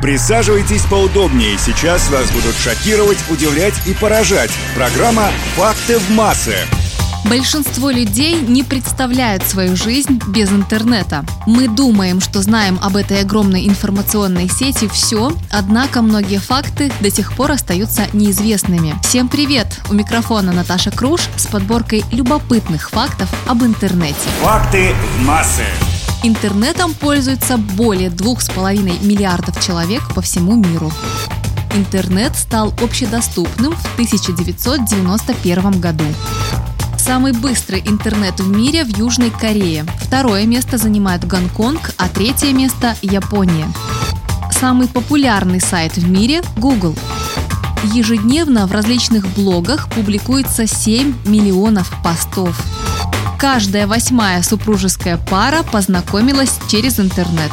Присаживайтесь поудобнее. Сейчас вас будут шокировать, удивлять и поражать. Программа «Факты в массы». Большинство людей не представляют свою жизнь без интернета. Мы думаем, что знаем об этой огромной информационной сети все, однако многие факты до сих пор остаются неизвестными. Всем привет! У микрофона Наташа Круш с подборкой любопытных фактов об интернете. Факты в массы. Интернетом пользуются более 2,5 миллиардов человек по всему миру. Интернет стал общедоступным в 1991 году. Самый быстрый интернет в мире в Южной Корее. Второе место занимает Гонконг, а третье место – Япония. Самый популярный сайт в мире – Google. Ежедневно в различных блогах публикуется 7 миллионов постов. Каждая восьмая супружеская пара познакомилась через интернет.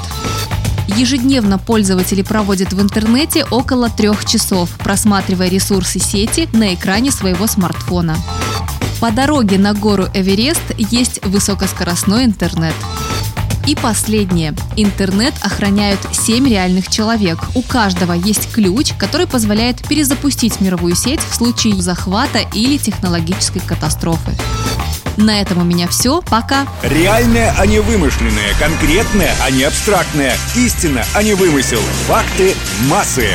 Ежедневно пользователи проводят в интернете около трех часов, просматривая ресурсы сети на экране своего смартфона. По дороге на гору Эверест есть высокоскоростной интернет. И последнее. Интернет охраняют 7 реальных человек. У каждого есть ключ, который позволяет перезапустить мировую сеть в случае захвата или технологической катастрофы. На этом у меня все. Пока. Реальное, а не вымышленное. Конкретное, а не абстрактное. Истина, а не вымысел. Факты массы.